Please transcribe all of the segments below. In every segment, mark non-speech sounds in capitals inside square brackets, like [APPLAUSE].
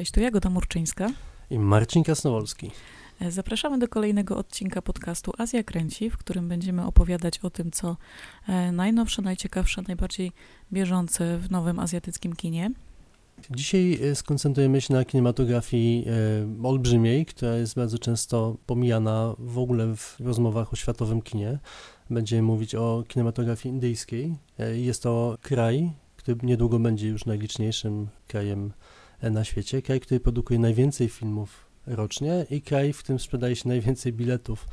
Cześć, tu Jagoda Murczyńska i Marcin Kasnowolski. Zapraszamy do kolejnego odcinka podcastu Azja Kręci, w którym będziemy opowiadać o tym, co e, najnowsze, najciekawsze, najbardziej bieżące w nowym azjatyckim kinie. Dzisiaj e, skoncentrujemy się na kinematografii e, olbrzymiej, która jest bardzo często pomijana w ogóle w rozmowach o światowym kinie. Będziemy mówić o kinematografii indyjskiej. Jest to kraj, który niedługo będzie już najliczniejszym krajem na świecie. Kraj, który produkuje najwięcej filmów rocznie i kraj, w którym sprzedaje się najwięcej biletów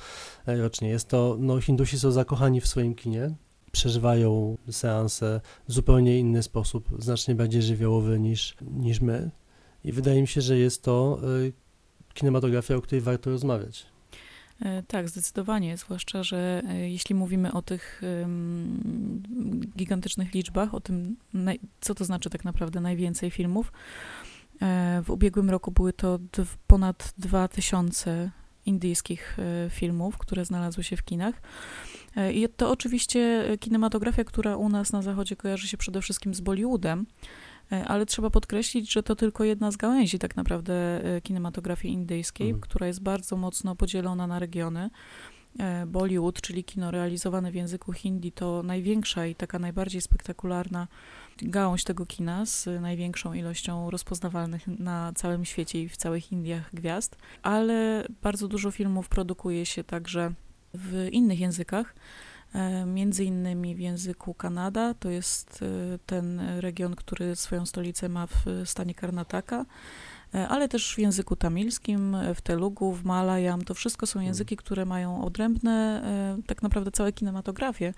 rocznie. Jest to, no Hindusi są zakochani w swoim kinie, przeżywają seanse w zupełnie inny sposób, znacznie bardziej żywiołowy niż, niż my i wydaje mi się, że jest to y, kinematografia, o której warto rozmawiać. E, tak, zdecydowanie, zwłaszcza, że e, jeśli mówimy o tych gigantycznych liczbach, o tym, co to znaczy tak naprawdę najwięcej filmów, w ubiegłym roku były to ponad 2000 indyjskich filmów, które znalazły się w kinach. I to oczywiście kinematografia, która u nas na zachodzie kojarzy się przede wszystkim z Bollywoodem, E, ale trzeba podkreślić, że to tylko jedna z gałęzi tak naprawdę e, kinematografii indyjskiej, mhm. która jest bardzo mocno podzielona na regiony. E, Bollywood, czyli kino realizowane w języku hindi, to największa i taka najbardziej spektakularna gałąź tego kina z największą ilością rozpoznawalnych na całym świecie i w całych Indiach gwiazd, ale bardzo dużo filmów produkuje się także w innych językach. E, między innymi w języku Kanada, to jest e, ten region, który swoją stolicę ma w stanie Karnataka, e, ale też w języku tamilskim, w Telugu, w Malajam. To wszystko są języki, które mają odrębne, tak naprawdę całe kinematografię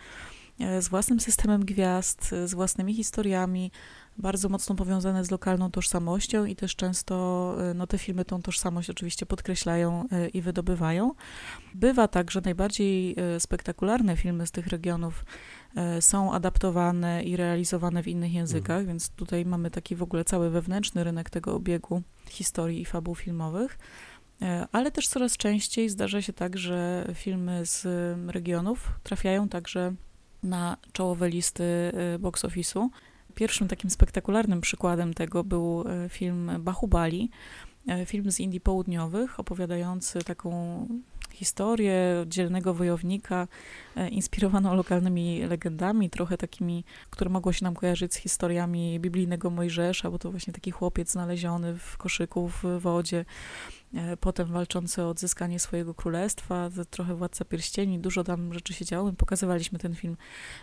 z własnym systemem gwiazd, z własnymi historiami, bardzo mocno powiązane z lokalną tożsamością i też często e, no, te filmy tą tożsamość oczywiście podkreślają e, i wydobywają. Bywa tak, że najbardziej e, spektakularne filmy z tych regionów są adaptowane i realizowane w innych językach, mhm. więc tutaj mamy taki w ogóle cały wewnętrzny rynek tego obiegu historii i fabuł filmowych. Ale też coraz częściej zdarza się tak, że filmy z regionów trafiają także na czołowe listy box office'u. Pierwszym takim spektakularnym przykładem tego był e, film Bahubali, e, film z Indii Południowych, opowiadający taką historię dzielnego wojownika, e, inspirowaną lokalnymi legendami, trochę takimi, które mogło się nam kojarzyć z historiami biblijnego Mojżesza, bo to właśnie taki chłopiec znaleziony w koszyku w wodzie, E, potem walczący o odzyskanie swojego królestwa, trochę Władca Pierścieni, dużo tam rzeczy się działo. Pokazywaliśmy ten film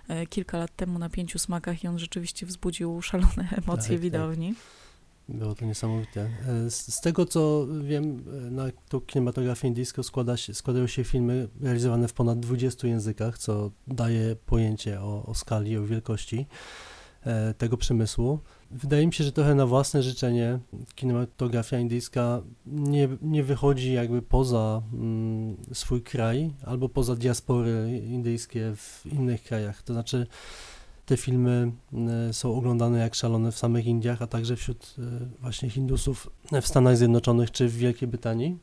e, kilka lat temu na pięciu smakach i on rzeczywiście wzbudził szalone [LAUGHS] emocje tak, widowni. Tak. Było to niesamowite. E, z, z, tego, co wiem, na tą kinematografię indyjską składa się, składają się filmy realizowane w ponad 20 językach, co daje pojęcie o, o skali, o wielkości tego przemysłu. Wydaje mi się, że trochę na własne życzenie kinematografia indyjska nie, nie wychodzi jakby poza mm, swój kraj albo poza diaspory indyjskie w innych krajach. To znaczy te filmy y, są oglądane jak szalone w samych Indiach, a także wśród y, właśnie Hindusów w Stanach Zjednoczonych czy w Wielkiej Brytanii.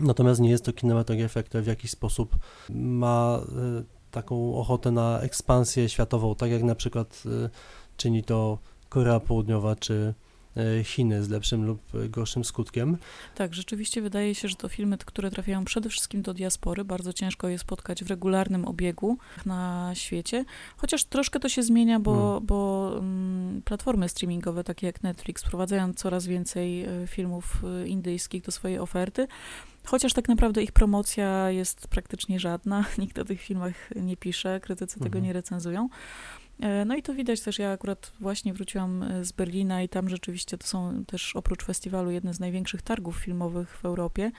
Natomiast nie jest to kinematografia, która w jakiś sposób ma y, taką ochotę na ekspansję światową, tak jak na przykład czyni to Korea Południowa czy e, Chiny z lepszym lub gorszym skutkiem. Tak, rzeczywiście wydaje się, że to filmy, które trafiają przede wszystkim do diaspory. Bardzo ciężko je spotkać w regularnym obiegu na świecie. Chociaż troszkę to się zmienia, bo, hmm. bo um, platformy streamingowe, takie jak Netflix, wprowadzają coraz więcej e, filmów e, indyjskich do swojej oferty. Chociaż tak naprawdę ich promocja jest praktycznie żadna. [LAUGHS] Nikt o tych filmach nie pisze, krytycy tego mhm. nie recenzują. E, no i to widać też, ja akurat właśnie wróciłam e, z Berlina i tam rzeczywiście to są też oprócz festiwalu jedne z największych targów filmowych w Europie.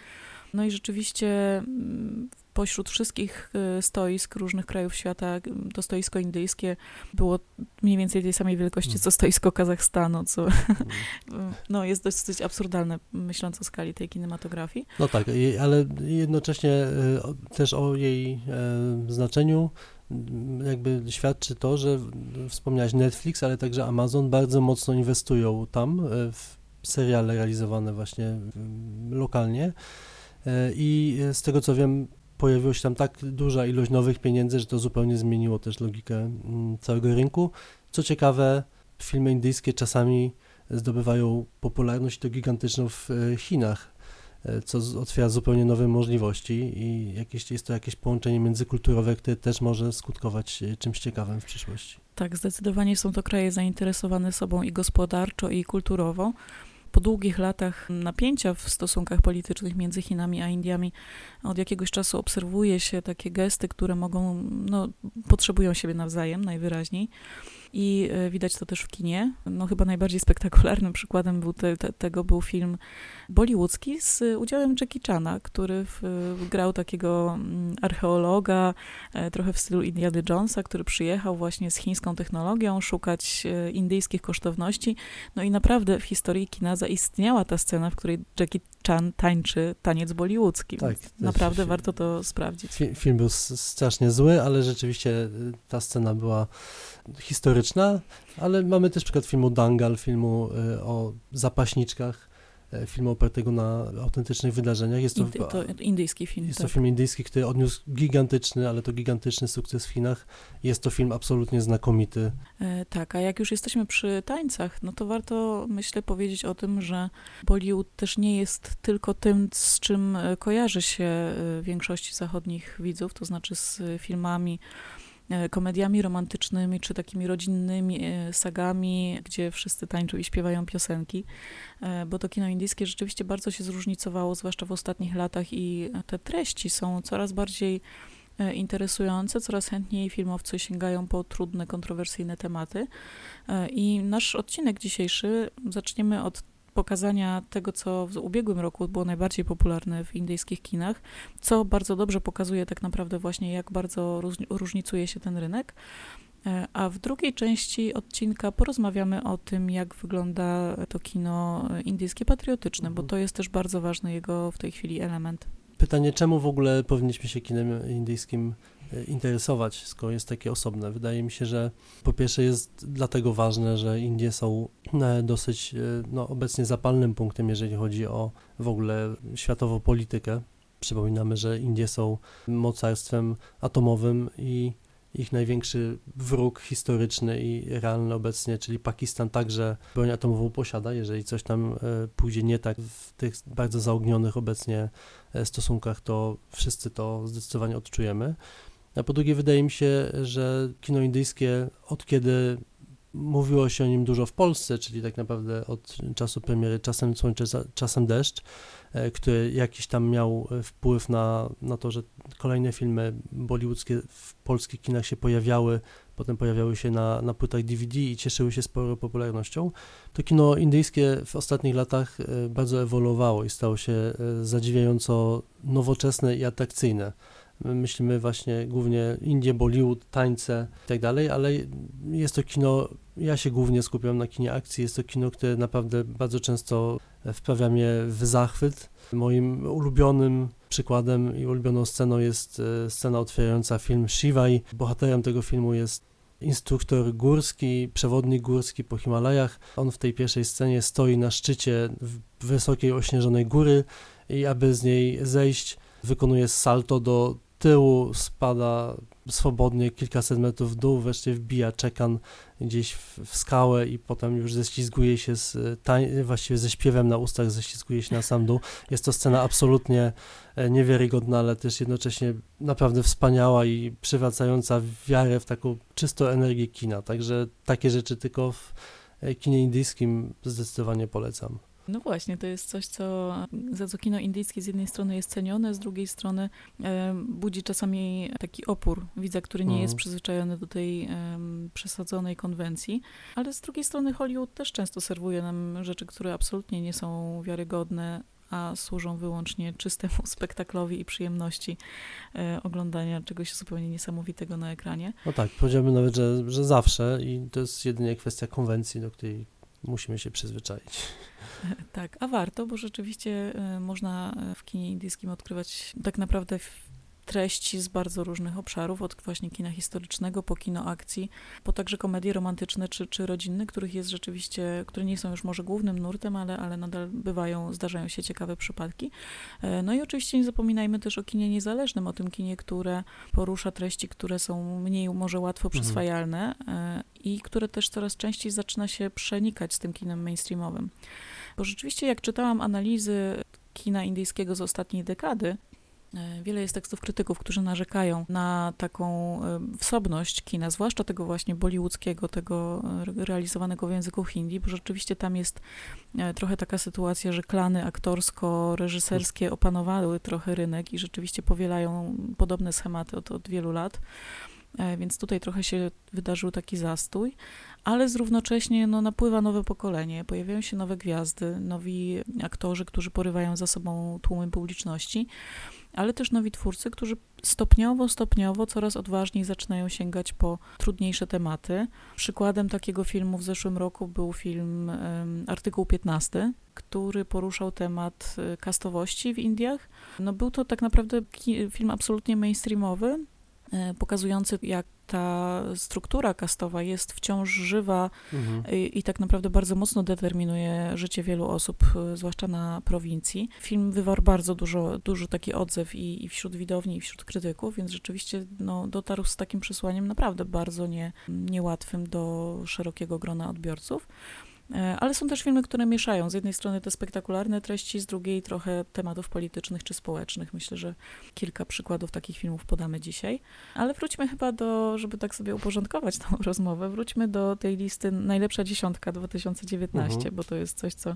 No i rzeczywiście mm, pośród wszystkich e, stoisk różnych krajów świata to stoisko indyjskie było mniej więcej tej samej wielkości mm. co stoisko Kazachstanu, co mm. [LAUGHS] no, jest dosyć absurdalne, myśląc o skali tej kinematografii. No tak, ale jednocześnie też o jej znaczeniu jakby świadczy to, że wspomniałeś Netflix, ale także Amazon bardzo mocno inwestują tam e, w seriale realizowane właśnie lokalnie e, i z tego co wiem pojawiła się tam tak duża ilość nowych pieniędzy, że to zupełnie zmieniło też logikę całego rynku. Co ciekawe, filmy indyjskie czasami zdobywają popularność to gigantyczną w Chinach, co otwiera zupełnie nowe możliwości i jakieś, jest to jakieś połączenie międzykulturowe, które też może skutkować czymś ciekawym w przyszłości. Tak, zdecydowanie są to kraje zainteresowane sobą i gospodarczo, i kulturowo po długich latach napięcia w stosunkach politycznych między Chinami a Indiami od jakiegoś czasu obserwuje się takie gesty, które mogą, no, potrzebują siebie nawzajem najwyraźniej i e, widać to też w kinie. No chyba najbardziej spektakularnym [LAUGHS] przykładem był te, te, tego był film bollywoodzki z udziałem Jackie Chana, który w, grał takiego mm, archeologa, e, trochę w stylu Indiana Jonesa, który przyjechał właśnie z chińską technologią szukać e, indyjskich kosztowności. No i naprawdę w historii kina zaistniała ta scena, w której Jackie Chan tańczy taniec bollywoodzki. Tak, naprawdę film, warto to sprawdzić. Film był strasznie zły, ale rzeczywiście ta scena była historyczna, ale mamy też przykład filmu Dangal, filmu y, o zapaśniczkach, y, filmu opartego na autentycznych wydarzeniach. Jest to, to indyjski film. Jest tak. to film indyjski, który odniósł gigantyczny, ale to gigantyczny sukces w Chinach. Jest to film absolutnie znakomity. E, tak, a jak już jesteśmy przy tańcach, no to warto, myślę, powiedzieć o tym, że Bollywood też nie jest tylko tym, z czym e, kojarzy się e, większości zachodnich widzów, to znaczy z filmami E, komediami romantycznymi, czy takimi rodzinnymi e, sagami, gdzie wszyscy tańczą i śpiewają piosenki, e, bo to kino indyjskie rzeczywiście bardzo się zróżnicowało, zwłaszcza w ostatnich latach i te treści są coraz bardziej interesujące, coraz chętniej filmowcy sięgają po trudne, kontrowersyjne tematy. I nasz odcinek dzisiejszy zaczniemy od pokazania tego, co w ubiegłym roku było najbardziej popularne w indyjskich kinach, co bardzo dobrze pokazuje tak naprawdę właśnie, jak bardzo różnicuje się ten rynek. E, a w drugiej części odcinka porozmawiamy o tym, jak wygląda to kino indyjskie patriotyczne, bo mhm. to jest też bardzo ważny jego w tej chwili element. Pytanie, czemu w ogóle powinniśmy się kinem indyjskim interesować, skoro jest takie osobne. Wydaje mi się, że po pierwsze jest dlatego ważne, że Indie są e, dosyć e, no, obecnie zapalnym punktem, jeżeli chodzi o w ogóle światową politykę. Przypominamy, że Indie są mocarstwem atomowym i ich największy wróg historyczny i realny obecnie, czyli Pakistan, także broń atomową posiada. Jeżeli coś tam pójdzie nie tak w tych bardzo zaognionych obecnie stosunkach, to wszyscy to zdecydowanie odczujemy. A po drugie, wydaje mi się, że kino indyjskie, od kiedy mówiło się o nim dużo w Polsce, czyli tak naprawdę od czasu premiery Czasem Słońce, Czasem Deszcz, e, który jakiś tam miał wpływ na, na to, że kolejne filmy bollywoodzkie w polskich kinach się pojawiały, potem pojawiały się na, na płytach DVD i cieszyły się sporą popularnością, to kino indyjskie w ostatnich latach e, bardzo ewoluowało i stało się e, zadziwiająco nowoczesne i atrakcyjne. My myślimy właśnie głównie Indie, Bollywood, tańce i tak ale jest to kino, ja się głównie skupiam na kinie akcji, jest to kino, które naprawdę bardzo często wprawia mnie w zachwyt. Moim ulubionym przykładem i ulubioną sceną jest e, scena otwierająca film Shivai. Bohaterem tego filmu jest instruktor górski, przewodnik górski po Himalajach. On w tej pierwszej scenie stoi na szczycie wysokiej ośnieżonej góry i aby z niej zejść, wykonuje salto do tyłu spada swobodnie kilkaset metrów w dół, wreszcie wbija czekan gdzieś w, w skałę i potem już ześlizguje się z, tań, właściwie ze śpiewem na ustach ześlizguje się na sam dół. Jest to scena absolutnie e, niewiarygodna, ale też jednocześnie naprawdę wspaniała i przywracająca wiarę w taką czystą energię kina. Także takie rzeczy tylko w e, kinie indyjskim zdecydowanie polecam. No właśnie, to jest coś, co za co kino indyjskie z jednej strony jest cenione, z drugiej strony e, budzi czasami taki opór widza, który nie jest mhm. przyzwyczajony do tej przesadzonej konwencji, ale z drugiej strony Hollywood też często serwuje nam rzeczy, które absolutnie nie są wiarygodne, a służą wyłącznie czystemu [LAUGHS] spektaklowi i przyjemności e, oglądania czegoś zupełnie niesamowitego na ekranie. No tak, powiedziałbym nawet, że, że zawsze i to jest jedynie kwestia konwencji, do której musimy się przyzwyczaić. Tak, a warto, bo rzeczywiście e, można e, w kinie indyjskim odkrywać tak naprawdę treści z bardzo różnych obszarów, od właśnie kina historycznego po kino akcji, po także komedie romantyczne czy, czy rodzinne, których jest rzeczywiście, które nie są już może głównym nurtem, ale, ale nadal bywają, zdarzają się ciekawe przypadki. E, no i oczywiście nie zapominajmy też o kinie niezależnym, o tym kinie, które porusza treści, które są mniej może łatwo mhm. przyswajalne mhm. i które też coraz częściej zaczyna się przenikać z tym kinem mainstreamowym. Bo rzeczywiście jak czytałam analizy kina indyjskiego z ostatniej dekady, wiele jest tekstów krytyków, którzy narzekają na taką e, wsobność kina, zwłaszcza tego właśnie bollywoodzkiego, tego e, realizowanego w języku hindi, bo rzeczywiście tam jest trochę taka sytuacja, że klany aktorsko-reżyserskie opanowały trochę rynek i rzeczywiście powielają podobne schematy od, od wielu lat. Więc tutaj trochę się wydarzył taki zastój, ale równocześnie no, napływa nowe pokolenie, pojawiają się nowe gwiazdy, nowi aktorzy, którzy porywają za sobą tłumy publiczności ale też nowi twórcy, którzy stopniowo, stopniowo coraz odważniej zaczynają sięgać po trudniejsze tematy. Przykładem takiego filmu w zeszłym roku był film um, Artykuł 15, który poruszał temat kastowości w Indiach. No, był to tak naprawdę film absolutnie mainstreamowy, E, pokazujący, jak ta struktura kastowa jest wciąż żywa mhm. i, i, tak naprawdę bardzo mocno determinuje życie wielu osób, e, zwłaszcza na prowincji. Film wywarł bardzo dużo, dużo taki odzew i, i wśród widowni, i wśród krytyków, więc rzeczywiście no, dotarł z takim przesłaniem naprawdę bardzo nie, niełatwym do szerokiego grona odbiorców. E, ale są też filmy, które mieszają z jednej strony te spektakularne treści, z drugiej trochę tematów politycznych czy społecznych. Myślę, że kilka przykładów takich filmów podamy dzisiaj. Ale wróćmy chyba do, żeby tak sobie uporządkować tą [LAUGHS] rozmowę, wróćmy do tej listy Najlepsza Dziesiątka 2019, mhm. bo to jest coś, co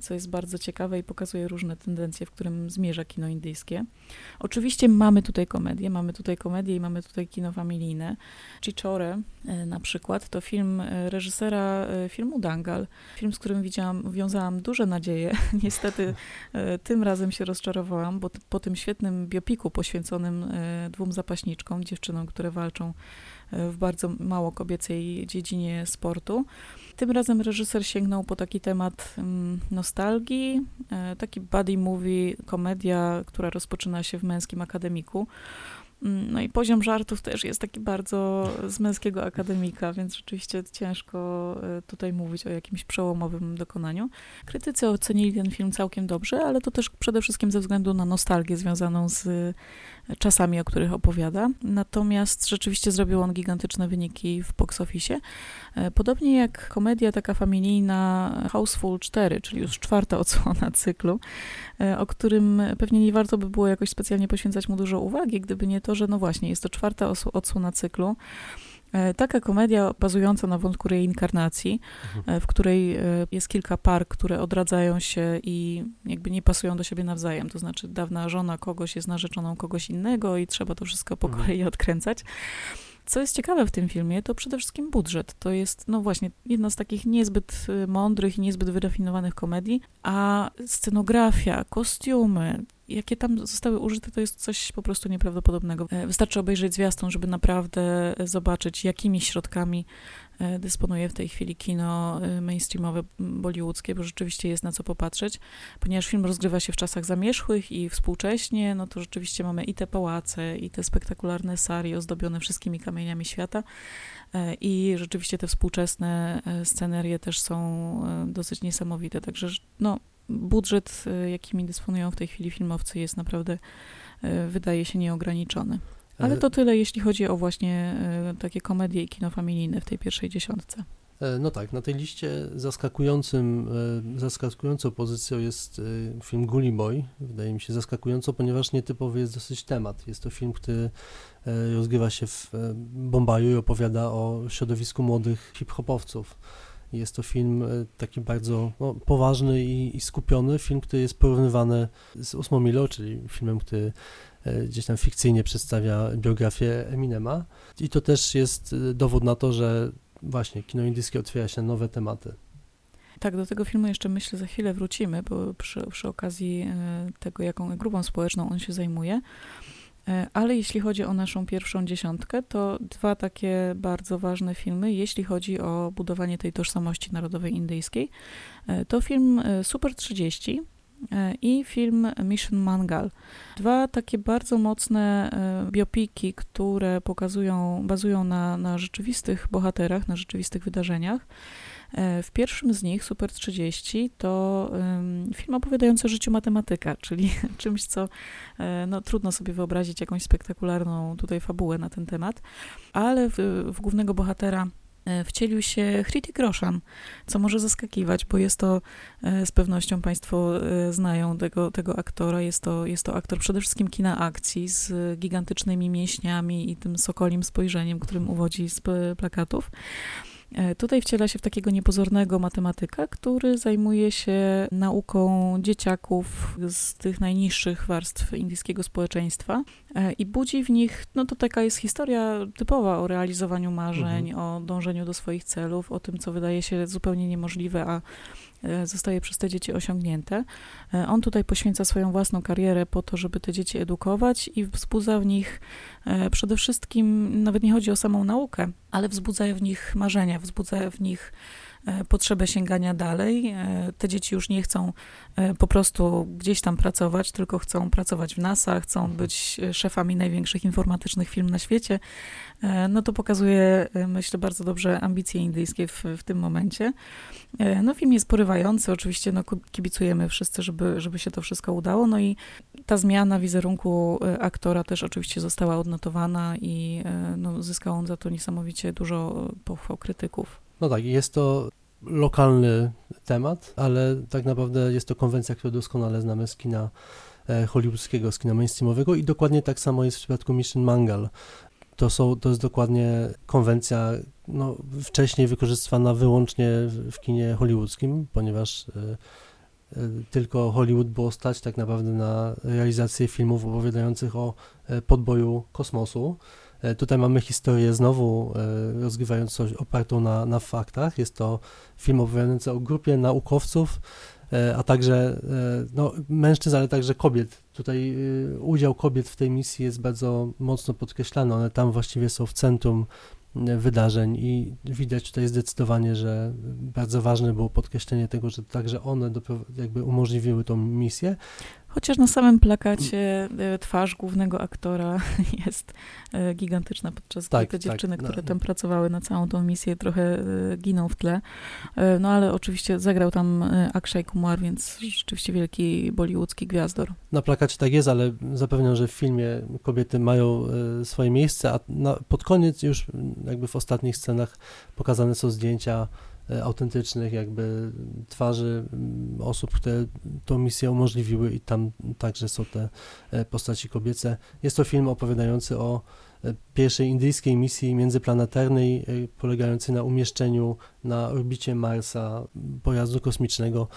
co jest bardzo ciekawe i pokazuje różne tendencje, w którym zmierza kino indyjskie. Oczywiście mamy tutaj komedię, mamy tutaj komedię i mamy tutaj kino familijne. Chichore e, na przykład to film e, reżysera filmu Dangal, film, z którym widziałam, wiązałam duże nadzieje. [LAUGHS] Niestety tym razem się rozczarowałam, bo po tym świetnym biopiku poświęconym dwóm zapaśniczkom, dziewczynom, które walczą w bardzo mało kobiecej dziedzinie sportu. Tym razem reżyser sięgnął po taki temat mm, nostalgii, e, taki buddy movie, komedia, która rozpoczyna się w męskim akademiku. Mm, no i poziom żartów też jest taki bardzo z męskiego akademika, więc rzeczywiście ciężko e, tutaj mówić o jakimś przełomowym dokonaniu. Krytycy ocenili ten film całkiem dobrze, ale to też przede wszystkim ze względu na nostalgię związaną z czasami, o których opowiada. Natomiast rzeczywiście zrobił on gigantyczne wyniki w box office. E, podobnie jak komedia taka familijna Houseful 4, czyli już czwarta odsłona cyklu, e, o którym pewnie nie warto by było jakoś specjalnie poświęcać mu dużo uwagi, gdyby nie to, że no właśnie, jest to czwarta odsłona cyklu. E, taka komedia bazująca na wątku reinkarnacji, mhm. w której jest kilka par, które odradzają się i jakby nie pasują do siebie nawzajem. To znaczy, dawna żona kogoś jest narzeczoną kogoś innego i trzeba to wszystko po mhm. kolei odkręcać. Co jest ciekawe w tym filmie, to przede wszystkim budżet. To jest, no właśnie, jedna z takich niezbyt mądrych i niezbyt wyrafinowanych komedii, a scenografia, kostiumy, jakie tam zostały użyte, to jest coś po prostu nieprawdopodobnego. E, wystarczy obejrzeć zwiastun, żeby naprawdę zobaczyć, jakimi środkami e, dysponuje w tej chwili kino e, mainstreamowe bollywoodzkie, bo rzeczywiście jest na co popatrzeć. Ponieważ film rozgrywa się w czasach zamierzchłych i współcześnie, no to rzeczywiście mamy i te pałace, i te spektakularne sari ozdobione wszystkimi kamieniami świata i rzeczywiście te współczesne scenerie też są dosyć niesamowite, także no budżet, e, jakimi dysponują w tej chwili filmowcy, jest naprawdę, e, wydaje się, nieograniczony. Ale to tyle, jeśli chodzi o właśnie e, takie komedie i kino familijne w tej pierwszej dziesiątce. No tak, na tej liście zaskakującym, zaskakującą pozycją jest film Gully Boy. Wydaje mi się zaskakująco, ponieważ nietypowy jest dosyć temat. Jest to film, który rozgrywa się w Bombaju i opowiada o środowisku młodych hip-hopowców. Jest to film e, taki bardzo no, poważny i, i, skupiony, film, który jest porównywany z Ósmą Milą, czyli filmem, który e, gdzieś tam fikcyjnie przedstawia biografię Eminema. I to też jest e, dowód na to, że właśnie kino indyjskie otwiera się nowe tematy. Tak, do tego filmu jeszcze myślę za chwilę wrócimy, bo przy, przy okazji tego, jaką grupą społeczną on się zajmuje. E, ale jeśli chodzi o naszą pierwszą dziesiątkę, to dwa takie bardzo ważne filmy, jeśli chodzi o budowanie tej tożsamości narodowej indyjskiej. E, to film e, Super 30 i film Mission Mangal. Dwa takie bardzo mocne biopiki, które pokazują, bazują na, na rzeczywistych bohaterach, na rzeczywistych wydarzeniach. E, w pierwszym z nich, Super 30, to film opowiadający o życiu matematyka, czyli [LAUGHS] czymś, co e, no, trudno sobie wyobrazić jakąś spektakularną tutaj fabułę na ten temat, ale w, w głównego bohatera e, wcielił się Hrithik Roshan, co może zaskakiwać, bo jest to, z pewnością Państwo znają tego, tego aktora, jest to, jest to aktor przede wszystkim kina akcji z gigantycznymi mięśniami i tym sokolim spojrzeniem, którym uwodzi z plakatów. E, tutaj wciela się w takiego niepozornego matematyka, który zajmuje się nauką dzieciaków z tych najniższych warstw indyjskiego społeczeństwa i budzi w nich, no to taka jest historia typowa o realizowaniu marzeń, mhm. o dążeniu do swoich celów, o tym, co wydaje się zupełnie niemożliwe, a E, zostaje przez te dzieci osiągnięte. E, on tutaj poświęca swoją własną karierę po to, żeby te dzieci edukować i wzbudza w nich e, przede wszystkim, nawet nie chodzi o samą naukę, ale wzbudza w nich marzenia, wzbudza w nich potrzebę sięgania dalej. Te dzieci już nie chcą po prostu gdzieś tam pracować, tylko chcą pracować w NASA, chcą mhm. być szefami największych informatycznych firm na świecie. E, no to pokazuje, e, myślę, bardzo dobrze ambicje indyjskie w, w tym momencie. E, no film jest porywający, oczywiście no, kibicujemy wszyscy, żeby, żeby się to wszystko udało, no i ta zmiana wizerunku aktora też oczywiście została odnotowana i no, zyskał on za to niesamowicie dużo pochwał krytyków. No tak, jest to lokalny temat, ale tak naprawdę jest to konwencja, którą doskonale znamy z kina hollywoodzkiego, z kina mainstreamowego i dokładnie tak samo jest w przypadku Mission Mangal to, są, to jest dokładnie konwencja no, wcześniej wykorzystywana wyłącznie w kinie hollywoodzkim, ponieważ y, y, tylko Hollywood było stać tak naprawdę na realizację filmów opowiadających o podboju kosmosu. Tutaj mamy historię znowu rozgrywającą opartą na, na faktach. Jest to film opowiadający o grupie naukowców, a także no, mężczyzn, ale także kobiet, Tutaj udział kobiet w tej misji jest bardzo mocno podkreślany. One tam właściwie są w centrum wydarzeń i widać tutaj zdecydowanie, że bardzo ważne było podkreślenie tego, że także one jakby umożliwiły tą misję. Chociaż na samym plakacie e, twarz głównego aktora [LAUGHS] jest e, gigantyczna, podczas tak, gdy te tak, dziewczyny, tak, które no. tam pracowały na całą tą misję, trochę e, giną w tle. No ale oczywiście zagrał tam Akshay Kumar, więc rzeczywiście wielki bollywoodzki gwiazdor. Na plakacie tak jest, ale zapewniam, że w filmie kobiety mają swoje miejsce, a na, pod koniec już jakby w ostatnich scenach pokazane są zdjęcia autentycznych jakby twarzy mm, osób, które tą misję umożliwiły i tam także są te e, postaci kobiece. Jest to film opowiadający o e, pierwszej indyjskiej misji międzyplanetarnej polegającej na umieszczeniu na orbicie Marsa pojazdu kosmicznego,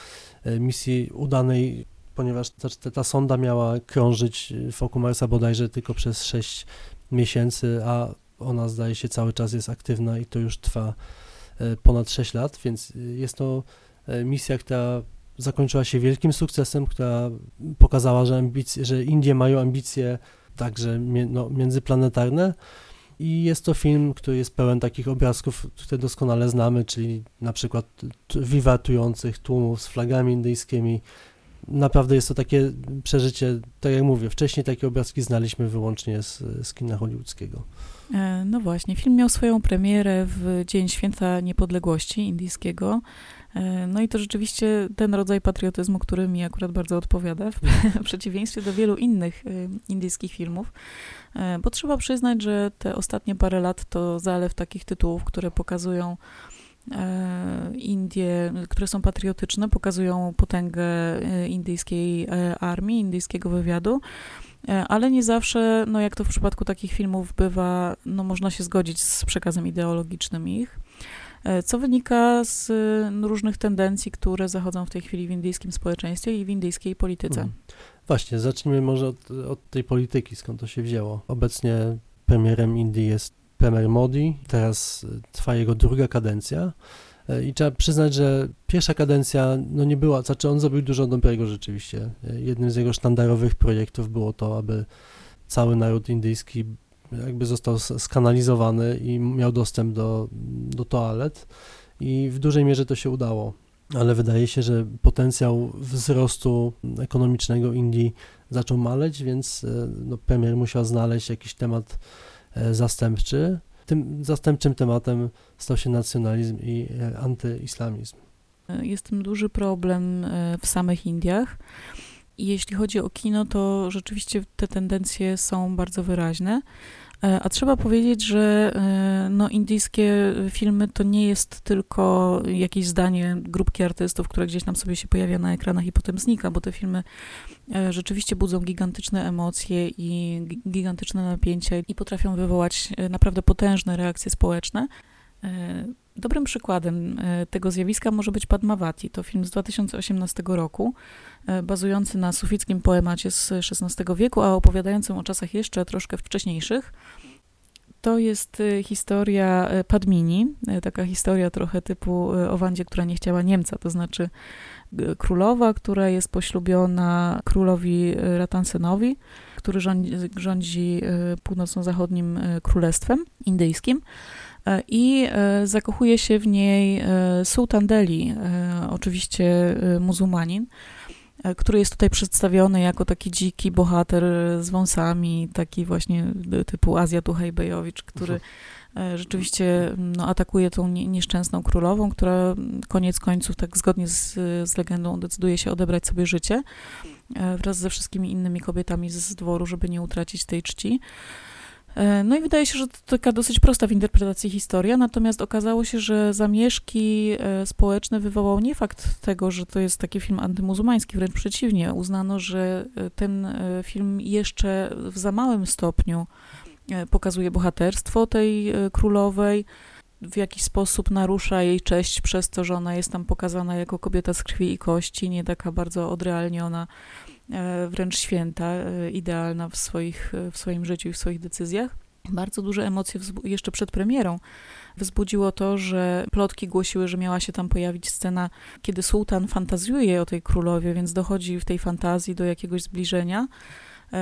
misji udanej, ponieważ ta, ta sonda miała krążyć wokół Marsa bodajże tylko przez 6 miesięcy, a ona zdaje się cały czas jest aktywna i to już trwa E, ponad 6 lat, więc e, jest to e, misja, która zakończyła się wielkim sukcesem, która pokazała, że, ambicje, że Indie mają ambicje także no, międzyplanetarne. I jest to film, który jest pełen takich obrazków, które doskonale znamy, czyli na przykład wiwatujących tłumów z flagami indyjskimi. Naprawdę jest to takie przeżycie, tak jak mówię, wcześniej takie obrazki znaliśmy wyłącznie z, z kina hollywoodzkiego. E, no właśnie, film miał swoją premierę w Dzień Święta Niepodległości Indyjskiego. E, no i to rzeczywiście ten rodzaj patriotyzmu, który mi akurat bardzo odpowiada, w [LAUGHS] przeciwieństwie do wielu innych e, indyjskich filmów. Bo trzeba przyznać, że te ostatnie parę lat to zalew takich tytułów, które pokazują Indie, które są patriotyczne, pokazują potęgę indyjskiej armii, indyjskiego wywiadu. E, ale nie zawsze, no jak to w przypadku takich filmów bywa, no można się zgodzić z przekazem ideologicznym ich, e, co wynika z różnych tendencji, które zachodzą w tej chwili w indyjskim społeczeństwie i w indyjskiej polityce. Hmm. Właśnie, zacznijmy może od, od tej polityki, skąd to się wzięło. Obecnie premierem Indii jest premier Modi, teraz trwa jego druga kadencja. E, I trzeba przyznać, że pierwsza kadencja no nie była, znaczy on zrobił dużo dobrego rzeczywiście. E, jednym z jego sztandarowych projektów było to, aby cały naród indyjski jakby został skanalizowany i miał dostęp do, do toalet i w dużej mierze to się udało. ale wydaje się, że potencjał wzrostu ekonomicznego Indii zaczął maleć, więc e, no, premier musiał znaleźć jakiś temat zastępczy. Tym zastępczym tematem stał się nacjonalizm i e, antyislamizm. Jest tym duży problem w samych Indiach. Jeśli chodzi o kino, to rzeczywiście te tendencje są bardzo wyraźne. E, a trzeba powiedzieć, że e, no, indyjskie filmy to nie jest tylko jakieś zdanie grupki artystów, które gdzieś tam sobie się pojawia na ekranach i potem znika, bo te filmy e, rzeczywiście budzą gigantyczne emocje i gigantyczne napięcia i potrafią wywołać naprawdę potężne reakcje społeczne. Dobrym przykładem tego zjawiska może być Padmavati. To film z 2018 roku, bazujący na sufickim poemacie z XVI wieku, a opowiadającym o czasach jeszcze troszkę wcześniejszych. To jest historia Padmini, taka historia trochę typu o Wandzie, która nie chciała Niemca, to znaczy królowa, która jest poślubiona królowi Ratansenowi, który rządzi, rządzi północno-zachodnim królestwem indyjskim i zakochuje się w niej sułtan Delhi, oczywiście muzułmanin, E, który jest tutaj przedstawiony jako taki dziki bohater z wąsami, taki właśnie typu Azja Tuhajbejowicz, który e, rzeczywiście no, atakuje tą nieszczęsną królową, która koniec końców, tak zgodnie z, z legendą, decyduje się odebrać sobie życie e, wraz ze wszystkimi innymi kobietami z dworu, żeby nie utracić tej czci. E, no i wydaje się, że to taka dosyć prosta w interpretacji historia, natomiast okazało się, że zamieszki e, społeczne wywołał nie fakt tego, że to jest taki film antymuzułmański, wręcz przeciwnie. Uznano, że e, ten film jeszcze w za małym stopniu pokazuje bohaterstwo tej królowej, w jakiś sposób narusza jej cześć przez to, że ona jest tam pokazana jako kobieta z krwi i kości, nie taka bardzo odrealniona wręcz święta, e, idealna w, swoich, e, w swoim życiu i w swoich decyzjach. Bardzo duże emocje jeszcze przed premierą wzbudziło to, że plotki głosiły, że miała się tam pojawić scena, kiedy sułtan fantazjuje o tej królowie, więc dochodzi w tej fantazji do jakiegoś zbliżenia.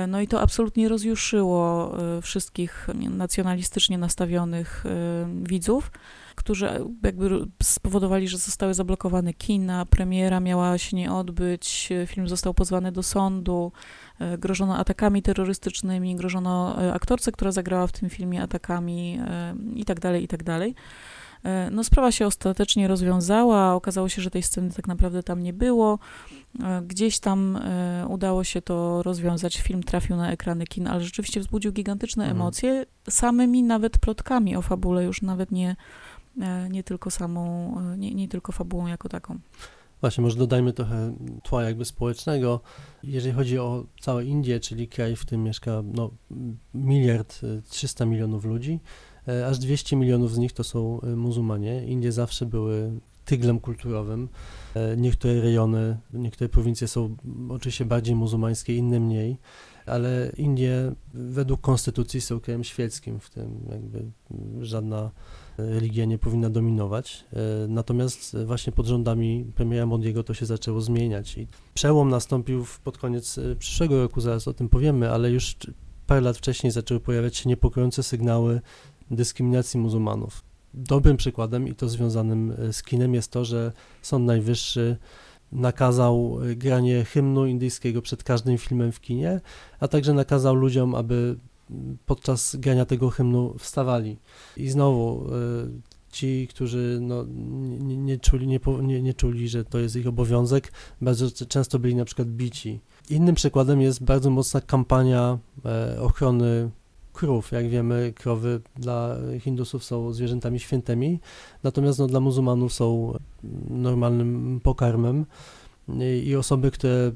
No i to absolutnie rozjuszyło wszystkich nacjonalistycznie nastawionych widzów którzy jakby spowodowali, że zostały zablokowane kina, premiera miała się nie odbyć, film został pozwany do sądu, e, grożono atakami terrorystycznymi, grożono e, aktorce, która zagrała w tym filmie atakami e, i tak dalej, i tak dalej. No, sprawa się ostatecznie rozwiązała. Okazało się, że tej sceny tak naprawdę tam nie było. Gdzieś tam udało się to rozwiązać. Film trafił na ekrany kin, ale rzeczywiście wzbudził gigantyczne mhm. emocje. Samymi nawet plotkami o fabule, już nawet nie E, nie tylko samą, e, nie, nie tylko fabułą jako taką. Właśnie, może dodajmy trochę tła jakby społecznego. Jeżeli chodzi o całe Indię, czyli kraj, w którym mieszka no, miliard 300 e, milionów ludzi, aż 200 milionów z nich to są muzułmanie. Indie zawsze były tyglem kulturowym. Niektóre rejony, niektóre prowincje są oczywiście bardziej muzułmańskie, inne mniej, ale Indie według konstytucji są krajem świeckim, w tym jakby żadna religia nie powinna dominować. E, natomiast właśnie pod rządami premiera Modiego to się zaczęło zmieniać i przełom nastąpił pod koniec e, przyszłego roku, zaraz o tym powiemy, ale już parę lat wcześniej zaczęły pojawiać się niepokojące sygnały dyskryminacji muzułmanów. Dobrym przykładem i to związanym e, z kinem jest to, że Sąd Najwyższy nakazał granie hymnu indyjskiego przed każdym filmem w kinie, a także nakazał ludziom, aby podczas grania tego hymnu wstawali. I znowu e, ci, którzy no, nie, nie, czuli, nie, nie, nie czuli, że to jest ich obowiązek, bardzo często byli na przykład bici. Innym przykładem jest bardzo mocna kampania e, ochrony krów. Jak wiemy, krowy dla Hindusów są zwierzętami świętymi, natomiast no, dla muzułmanów są normalnym pokarmem i osoby, które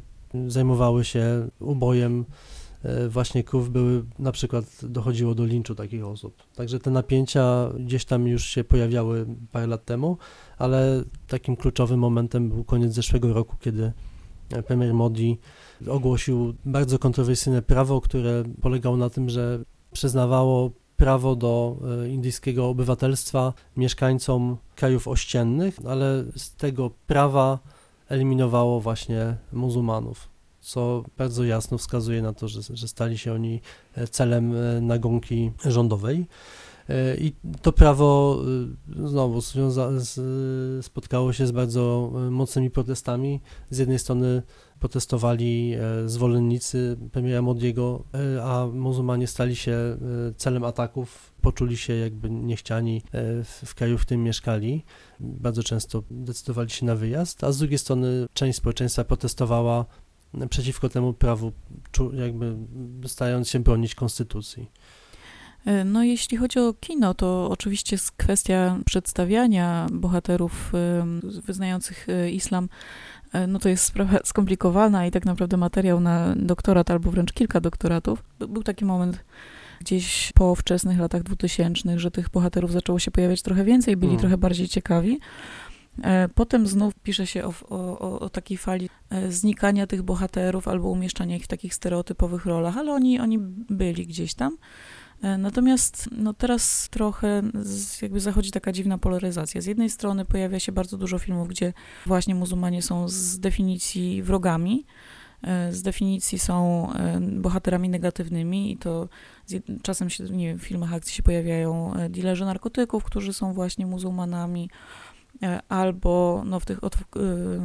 zajmowały się ubojem właśnie krów były, na przykład dochodziło do linczu takich osób. Także te napięcia gdzieś tam już się pojawiały parę lat temu, ale takim kluczowym momentem był koniec zeszłego roku, kiedy premier Modi ogłosił bardzo kontrowersyjne prawo, które polegało na tym, że przyznawało prawo do e, indyjskiego obywatelstwa mieszkańcom krajów ościennych, ale z tego prawa eliminowało właśnie muzułmanów co bardzo jasno wskazuje na to, że, że stali się oni e, celem e, nagonki rządowej. E, I to prawo znowu spotkało się z bardzo mocnymi protestami. Z jednej strony protestowali zwolennicy premiera Modiego, a muzułmanie stali się celem ataków, poczuli się jakby niechciani w kraju, w którym mieszkali. Bardzo często decydowali się na wyjazd, a z drugiej strony część społeczeństwa protestowała przeciwko temu prawu, jakby starając się bronić konstytucji. E, no, jeśli chodzi o kino, to oczywiście jest kwestia przedstawiania bohaterów wyznających e, islam, e, no to jest sprawa [LAUGHS] skomplikowana i tak naprawdę materiał na doktorat albo wręcz kilka doktoratów. Był taki moment gdzieś po wczesnych latach 2000, że tych bohaterów zaczęło się pojawiać trochę więcej, byli mm. trochę bardziej ciekawi. Potem znów pisze się o, o, o, takiej fali znikania tych bohaterów albo umieszczania ich w takich stereotypowych rolach, ale oni, oni byli gdzieś tam. E, natomiast no teraz trochę jakby zachodzi taka dziwna polaryzacja. Z jednej strony pojawia się bardzo dużo filmów, gdzie właśnie muzułmanie są z definicji wrogami, e, z definicji są e, bohaterami negatywnymi i to czasem się, nie wiem, w filmach akcji się pojawiają dilerzy narkotyków, którzy są właśnie muzułmanami, albo no, w tych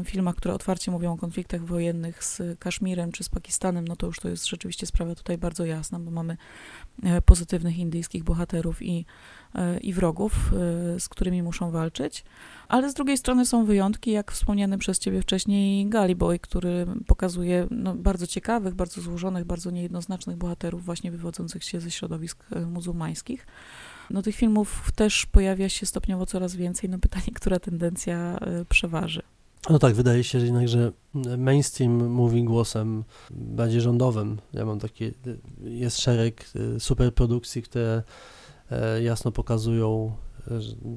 filmach, które otwarcie mówią o konfliktach wojennych z Kaszmirem czy z Pakistanem, no to już to jest rzeczywiście sprawa tutaj bardzo jasna, bo mamy E, pozytywnych indyjskich bohaterów i, e, i wrogów, e, z którymi muszą walczyć. Ale z drugiej strony są wyjątki, jak wspomniany przez ciebie wcześniej Galiboy, który pokazuje no, bardzo ciekawych, bardzo złożonych, bardzo niejednoznacznych bohaterów właśnie wywodzących się ze środowisk muzułmańskich. No tych filmów też pojawia się stopniowo coraz więcej. No pytanie, która tendencja przeważy. No tak, wydaje się że jednak, że mainstream mówi głosem bardziej rządowym. Ja mam takie, jest szereg y, superprodukcji, które e, jasno pokazują,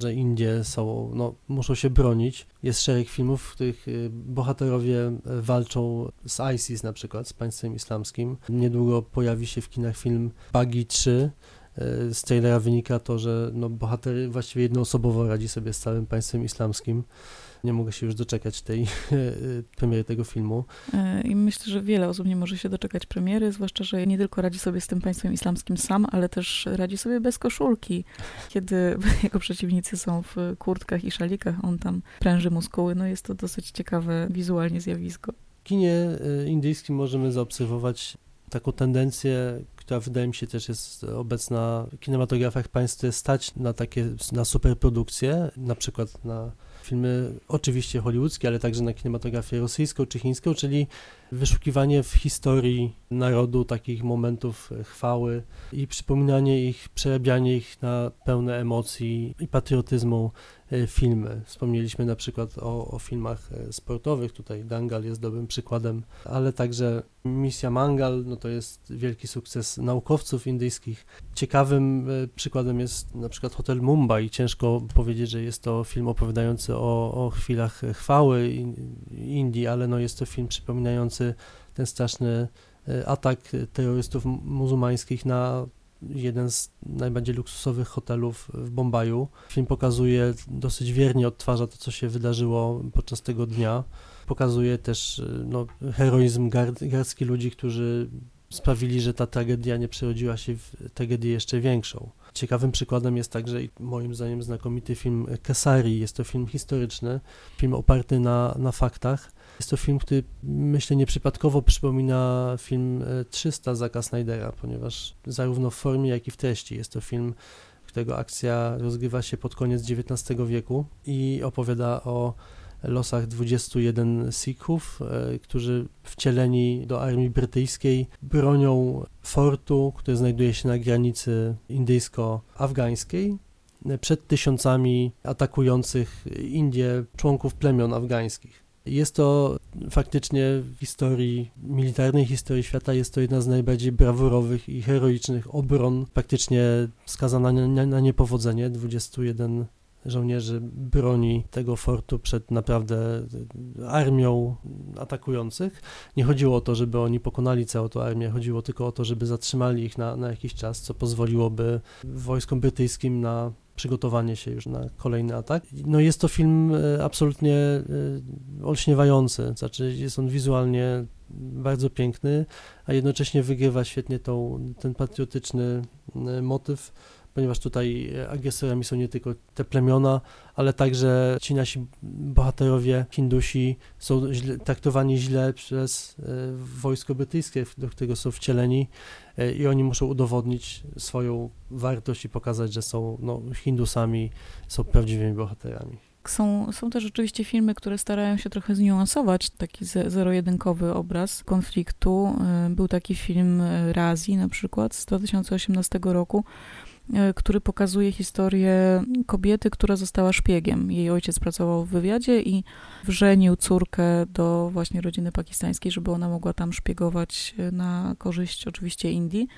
że Indie są, no, muszą się bronić. Jest szereg filmów, w których y, bohaterowie walczą z ISIS na przykład, z państwem islamskim. Niedługo pojawi się w kinach film Bagi 3, e, z trailera wynika to, że no, bohater właściwie jednoosobowo radzi sobie z całym państwem islamskim. Nie mogę się już doczekać tej [LAUGHS] premiery tego filmu. E, I myślę, że wiele osób nie może się doczekać premiery, zwłaszcza, że nie tylko radzi sobie z tym państwem islamskim sam, ale też radzi sobie bez koszulki. Kiedy [LAUGHS] jego przeciwnicy są w kurtkach i szalikach, on tam pręży muskuły. No jest to dosyć ciekawe wizualnie zjawisko. W kinie e, indyjskim możemy zaobserwować taką tendencję, która wydaje mi się też jest obecna w kinematografach państw, stać na takie, na superprodukcje, na przykład na filmy oczywiście hollywoodzkie, ale także na kinematografię rosyjską czy chińską, czyli wyszukiwanie w historii narodu takich momentów chwały i przypominanie ich, przerabianie ich na pełne emocji i patriotyzmu E, filmy. Wspomnieliśmy na przykład o, o, filmach e, sportowych, tutaj Dangal jest dobrym przykładem, ale także Misja Mangal, no to jest wielki sukces naukowców indyjskich. Ciekawym e, przykładem jest na przykład Hotel Mumbai. Ciężko powiedzieć, że jest to film opowiadający o, o chwilach chwały Indii, ale no jest to film przypominający ten straszny atak terrorystów muzułmańskich na jeden z najbardziej luksusowych hotelów w Bombaju. Film pokazuje, dosyć wiernie odtwarza to, co się wydarzyło podczas tego dnia. Pokazuje też no, heroizm gard, garstki ludzi, którzy sprawili, że ta tragedia nie przerodziła się w tragedię jeszcze większą. Ciekawym przykładem jest także moim zdaniem znakomity film Kesari. Jest to film historyczny, film oparty na, na faktach. Jest to film, który myślę nieprzypadkowo przypomina film 300 e, Zaka Snydera, ponieważ zarówno w formie, jak i w treści jest to film, którego akcja rozgrywa się pod koniec XIX wieku i opowiada o losach 21 Sikhów, e, którzy wcieleni do armii brytyjskiej bronią fortu, który znajduje się na granicy indyjsko-afgańskiej e, przed tysiącami atakujących Indię członków plemion afgańskich. Jest to faktycznie w historii militarnej, historii świata, jest to jedna z najbardziej brawurowych i heroicznych obron, praktycznie skazana na, na niepowodzenie. 21 żołnierzy broni tego fortu przed naprawdę armią atakujących. Nie chodziło o to, żeby oni pokonali całą tę armię, chodziło tylko o to, żeby zatrzymali ich na, na jakiś czas, co pozwoliłoby wojskom brytyjskim na przygotowanie się już na kolejny atak. No jest to film e, absolutnie e, olśniewający, znaczy jest on wizualnie bardzo piękny, a jednocześnie wygrywa świetnie tą, ten patriotyczny e, motyw ponieważ tutaj agresorami są nie tylko te plemiona, ale także ci nasi bohaterowie Hindusi są źle, traktowani źle przez e, wojsko brytyjskie, do którego są wcieleni e, i oni muszą udowodnić swoją wartość i pokazać, że są no, Hindusami, są prawdziwymi bohaterami. Są, są też rzeczywiście filmy, które starają się trochę zniuansować taki zero-jedynkowy obraz konfliktu. E, był taki film Razi na przykład z 2018 roku, E, który pokazuje historię kobiety, która została szpiegiem. Jej ojciec pracował w wywiadzie i wrzenił córkę do właśnie rodziny pakistańskiej, żeby ona mogła tam szpiegować e, na korzyść oczywiście Indii.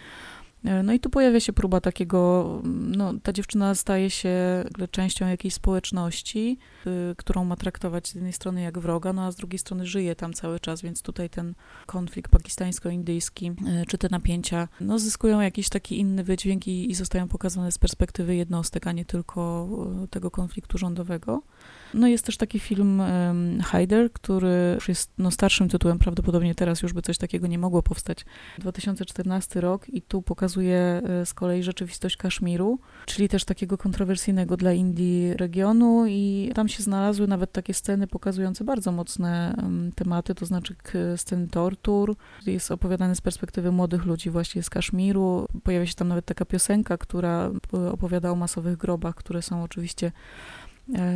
E, no i tu pojawia się próba takiego, no ta dziewczyna staje się częścią jakiejś społeczności, y, którą ma traktować z jednej strony jak wroga, no a z drugiej strony żyje tam cały czas, więc tutaj ten konflikt pakistańsko-indyjski, y, czy te napięcia, no zyskują jakiś taki inny wydźwięk i, i zostają pokazane z perspektywy jednostek, a nie tylko y, tego konfliktu rządowego. No jest też taki film um, Hyder, który już jest no, starszym tytułem, prawdopodobnie teraz już by coś takiego nie mogło powstać. 2014 rok i tu pokazuje e, z kolei rzeczywistość Kaszmiru, czyli też takiego kontrowersyjnego dla Indii regionu i tam się znalazły nawet takie sceny pokazujące bardzo mocne um, tematy, to znaczy sceny tortur. Jest opowiadane z perspektywy młodych ludzi właśnie z Kaszmiru. Pojawia się tam nawet taka piosenka, która e, opowiada o masowych grobach, które są oczywiście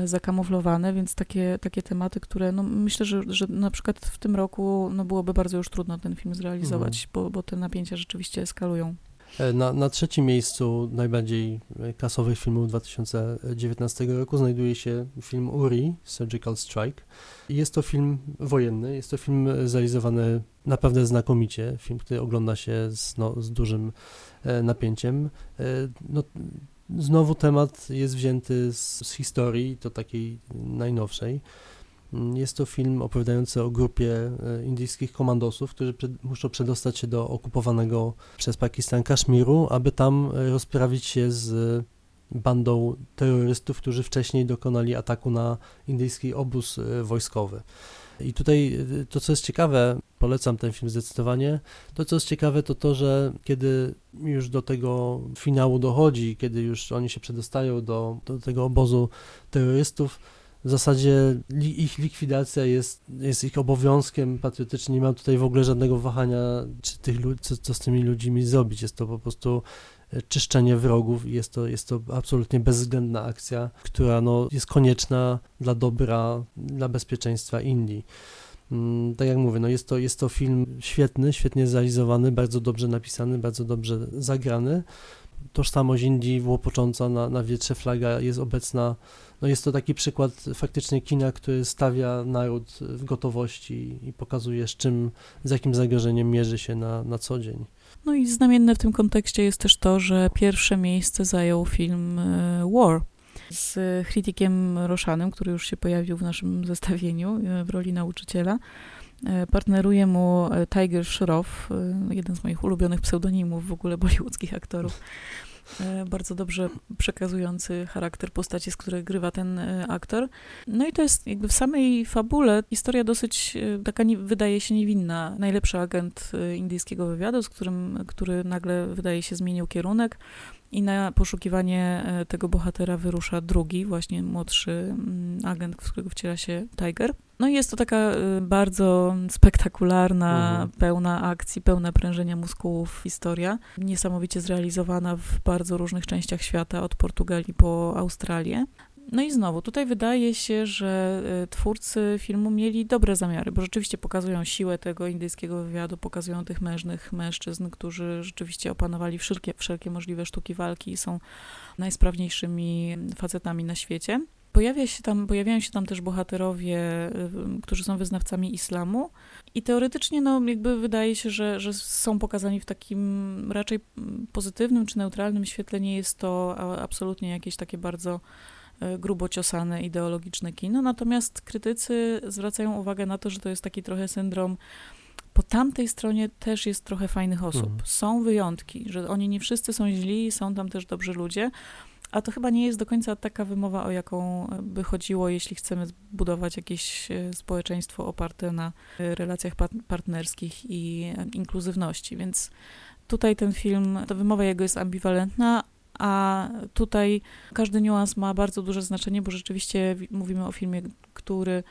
zakamuflowane, więc takie, takie tematy, które no myślę, że, że na przykład w tym roku no byłoby bardzo już trudno ten film zrealizować, mhm. bo, bo te napięcia rzeczywiście eskalują. E, na, na trzecim miejscu najbardziej kasowych filmów 2019 roku znajduje się film Uri, Surgical Strike. Jest to film wojenny, jest to film zrealizowany naprawdę znakomicie, film, który ogląda się z, no, z dużym e, napięciem. No, Znowu temat jest wzięty z, z historii, to takiej najnowszej. Jest to film opowiadający o grupie e, indyjskich komandosów, którzy przed, muszą przedostać się do okupowanego przez Pakistan Kaszmiru, aby tam e, rozprawić się z bandą terrorystów, którzy wcześniej dokonali ataku na indyjski obóz e, wojskowy. I tutaj y, to, co jest ciekawe, polecam ten film zdecydowanie. To, co jest ciekawe, to to, że kiedy już do tego finału dochodzi, kiedy już oni się przedostają do, do tego obozu terrorystów, w zasadzie ich likwidacja jest, jest ich obowiązkiem patriotycznym. Nie mam tutaj w ogóle żadnego wahania, czy tych, co, co z tymi ludźmi zrobić. Jest to po prostu czyszczenie wrogów i jest to, jest to absolutnie bezwzględna akcja, która no, jest konieczna dla dobra, dla bezpieczeństwa Indii. Mm, tak jak mówię, no jest, to, jest to film świetny, świetnie zrealizowany, bardzo dobrze napisany, bardzo dobrze zagrany. Tożsamość Indii łopocząca na, na wietrze flaga jest obecna. No jest to taki przykład faktycznie kina, który stawia naród w gotowości i pokazuje, z czym, z jakim zagrożeniem mierzy się na, na co dzień. No i znamienne w tym kontekście jest też to, że pierwsze miejsce zajął film e, War z Hritikiem Roshanem, który już się pojawił w naszym [LAUGHS] zestawieniu e, w roli nauczyciela. E, partneruje mu Tiger Shroff, jeden z moich ulubionych pseudonimów w ogóle [LAUGHS] bollywoodzkich aktorów. E, bardzo dobrze przekazujący charakter postaci, z której grywa ten e, aktor. No i to jest jakby w samej fabule historia dosyć e, taka nie, wydaje się niewinna. Najlepszy agent indyjskiego wywiadu, z którym, który nagle wydaje się zmienił kierunek, i na poszukiwanie tego bohatera wyrusza drugi, właśnie młodszy mm, agent, w którego wciela się Tiger. No i jest to taka y, bardzo spektakularna, mhm. pełna akcji, pełna prężenia muskułów historia. Niesamowicie zrealizowana w bardzo różnych częściach świata, od Portugalii po Australię. No i znowu, tutaj wydaje się, że y, twórcy filmu mieli dobre zamiary, bo rzeczywiście pokazują siłę tego indyjskiego wywiadu, pokazują tych mężnych mężczyzn, którzy rzeczywiście opanowali wszelkie, wszelkie możliwe sztuki walki i są najsprawniejszymi facetami na świecie. Pojawia się tam, pojawiają się tam też bohaterowie, y, którzy są wyznawcami islamu i teoretycznie no, jakby wydaje się, że, że są pokazani w takim raczej pozytywnym czy neutralnym świetle. Nie jest to absolutnie jakieś takie bardzo grubo ciosane ideologiczne kino, natomiast krytycy zwracają uwagę na to, że to jest taki trochę syndrom po tamtej stronie też jest trochę fajnych osób. Mhm. Są wyjątki, że oni nie wszyscy są źli, są tam też dobrzy ludzie, a to chyba nie jest do końca taka wymowa, o jaką by chodziło, jeśli chcemy zbudować jakieś e, społeczeństwo oparte na e, relacjach partnerskich i e, inkluzywności. Więc tutaj ten film, ta wymowa jego jest ambiwalentna, a tutaj każdy niuans ma bardzo duże znaczenie, bo rzeczywiście mówimy o filmie, który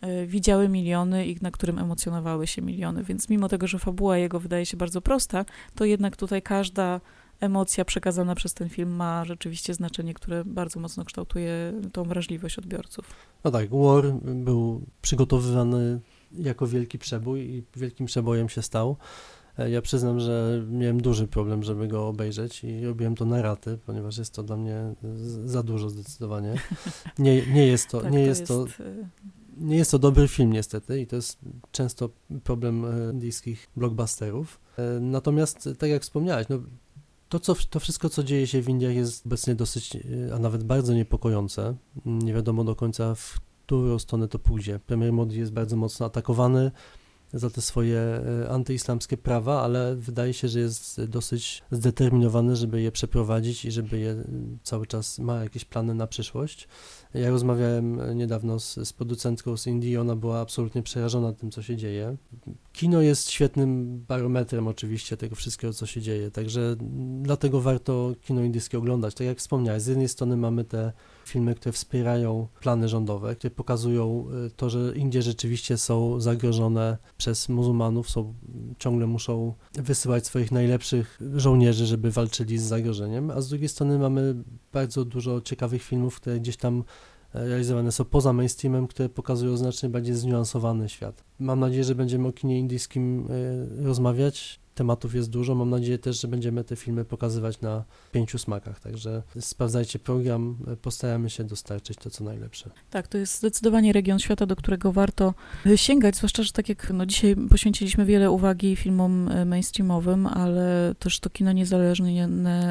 e, widziały miliony i na którym emocjonowały się miliony, więc mimo tego, że fabuła jego wydaje się bardzo prosta, to jednak tutaj każda emocja przekazana przez ten film ma rzeczywiście znaczenie, które bardzo mocno kształtuje tą wrażliwość odbiorców. No tak, War był przygotowywany jako wielki przebój i wielkim przebojem się stał. E, ja przyznam, że miałem duży problem, żeby go obejrzeć i robiłem to na raty, ponieważ jest to dla mnie za dużo zdecydowanie. [LAUGHS] Nie, nie jest to, tak, nie to jest, jest to nie jest to dobry film niestety i to jest często problem e, indyjskich blockbusterów. E, natomiast tak jak wspomniałeś, no, to, co, to wszystko, co dzieje się w Indiach jest obecnie dosyć, a nawet bardzo niepokojące. Nie wiadomo do końca, w którą stronę to pójdzie. Premier Modi jest bardzo mocno atakowany za te swoje e, antyislamskie prawa, ale wydaje się, że jest dosyć zdeterminowany, żeby je przeprowadzić i żeby je cały czas ma jakieś plany na przyszłość. Ja rozmawiałem niedawno z, z producentką z Indii, ona była absolutnie przerażona tym, co się dzieje. Kino jest świetnym barometrem oczywiście tego wszystkiego, co się dzieje, także dlatego warto kino indyjskie oglądać. Tak jak wspomniałeś, z jednej strony mamy te filmy, które wspierają plany rządowe, które pokazują y, to, że Indie rzeczywiście są zagrożone przez muzułmanów, są, ciągle muszą wysyłać swoich najlepszych żołnierzy, żeby walczyli z zagrożeniem, a z drugiej strony mamy bardzo dużo ciekawych filmów, które gdzieś tam e, realizowane są poza mainstreamem, które pokazują znacznie bardziej zniuansowany świat. Mam nadzieję, że będziemy o kinie indyjskim e, rozmawiać tematów jest dużo. Mam nadzieję też, że będziemy te filmy pokazywać na pięciu smakach. Także sprawdzajcie program, postaramy się dostarczyć to, co najlepsze. Tak, to jest zdecydowanie region świata, do którego warto sięgać, zwłaszcza, że tak jak no, dzisiaj poświęciliśmy wiele uwagi filmom e, mainstreamowym, ale też to kino niezależne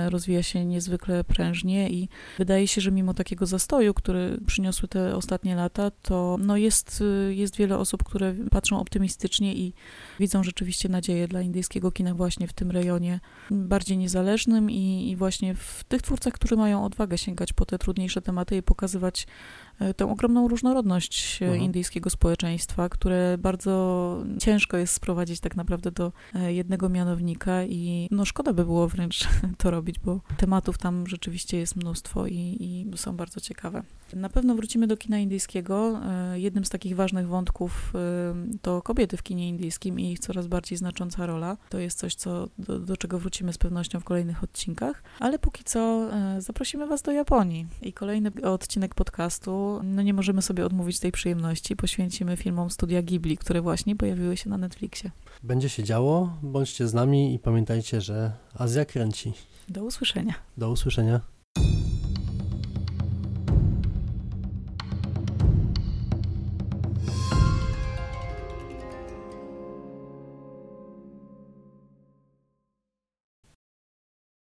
rozwija się niezwykle prężnie i wydaje się, że mimo takiego zastoju, który przyniosły te ostatnie lata, to no, jest, e, jest wiele osób, które patrzą optymistycznie i widzą rzeczywiście nadzieję dla indyjskiego kina właśnie w tym rejonie bardziej niezależnym i, i właśnie w tych twórcach, którzy mają odwagę sięgać po te trudniejsze tematy i pokazywać tę ogromną różnorodność e, mhm. indyjskiego społeczeństwa, które bardzo ciężko jest sprowadzić tak naprawdę do e, jednego mianownika i no szkoda by było wręcz [LAUGHS] to robić, bo tematów tam rzeczywiście jest mnóstwo i, i są bardzo ciekawe. Na pewno wrócimy do kina indyjskiego. Jednym z takich ważnych wątków to kobiety w kinie indyjskim i ich coraz bardziej znacząca rola. To jest coś, co, do, do czego wrócimy z pewnością w kolejnych odcinkach, ale póki co zaprosimy Was do Japonii i kolejny odcinek podcastu no nie możemy sobie odmówić tej przyjemności. Poświęcimy filmom studia Ghibli, które właśnie pojawiły się na Netflixie. Będzie się działo, bądźcie z nami i pamiętajcie, że Azja kręci. Do usłyszenia. Do usłyszenia.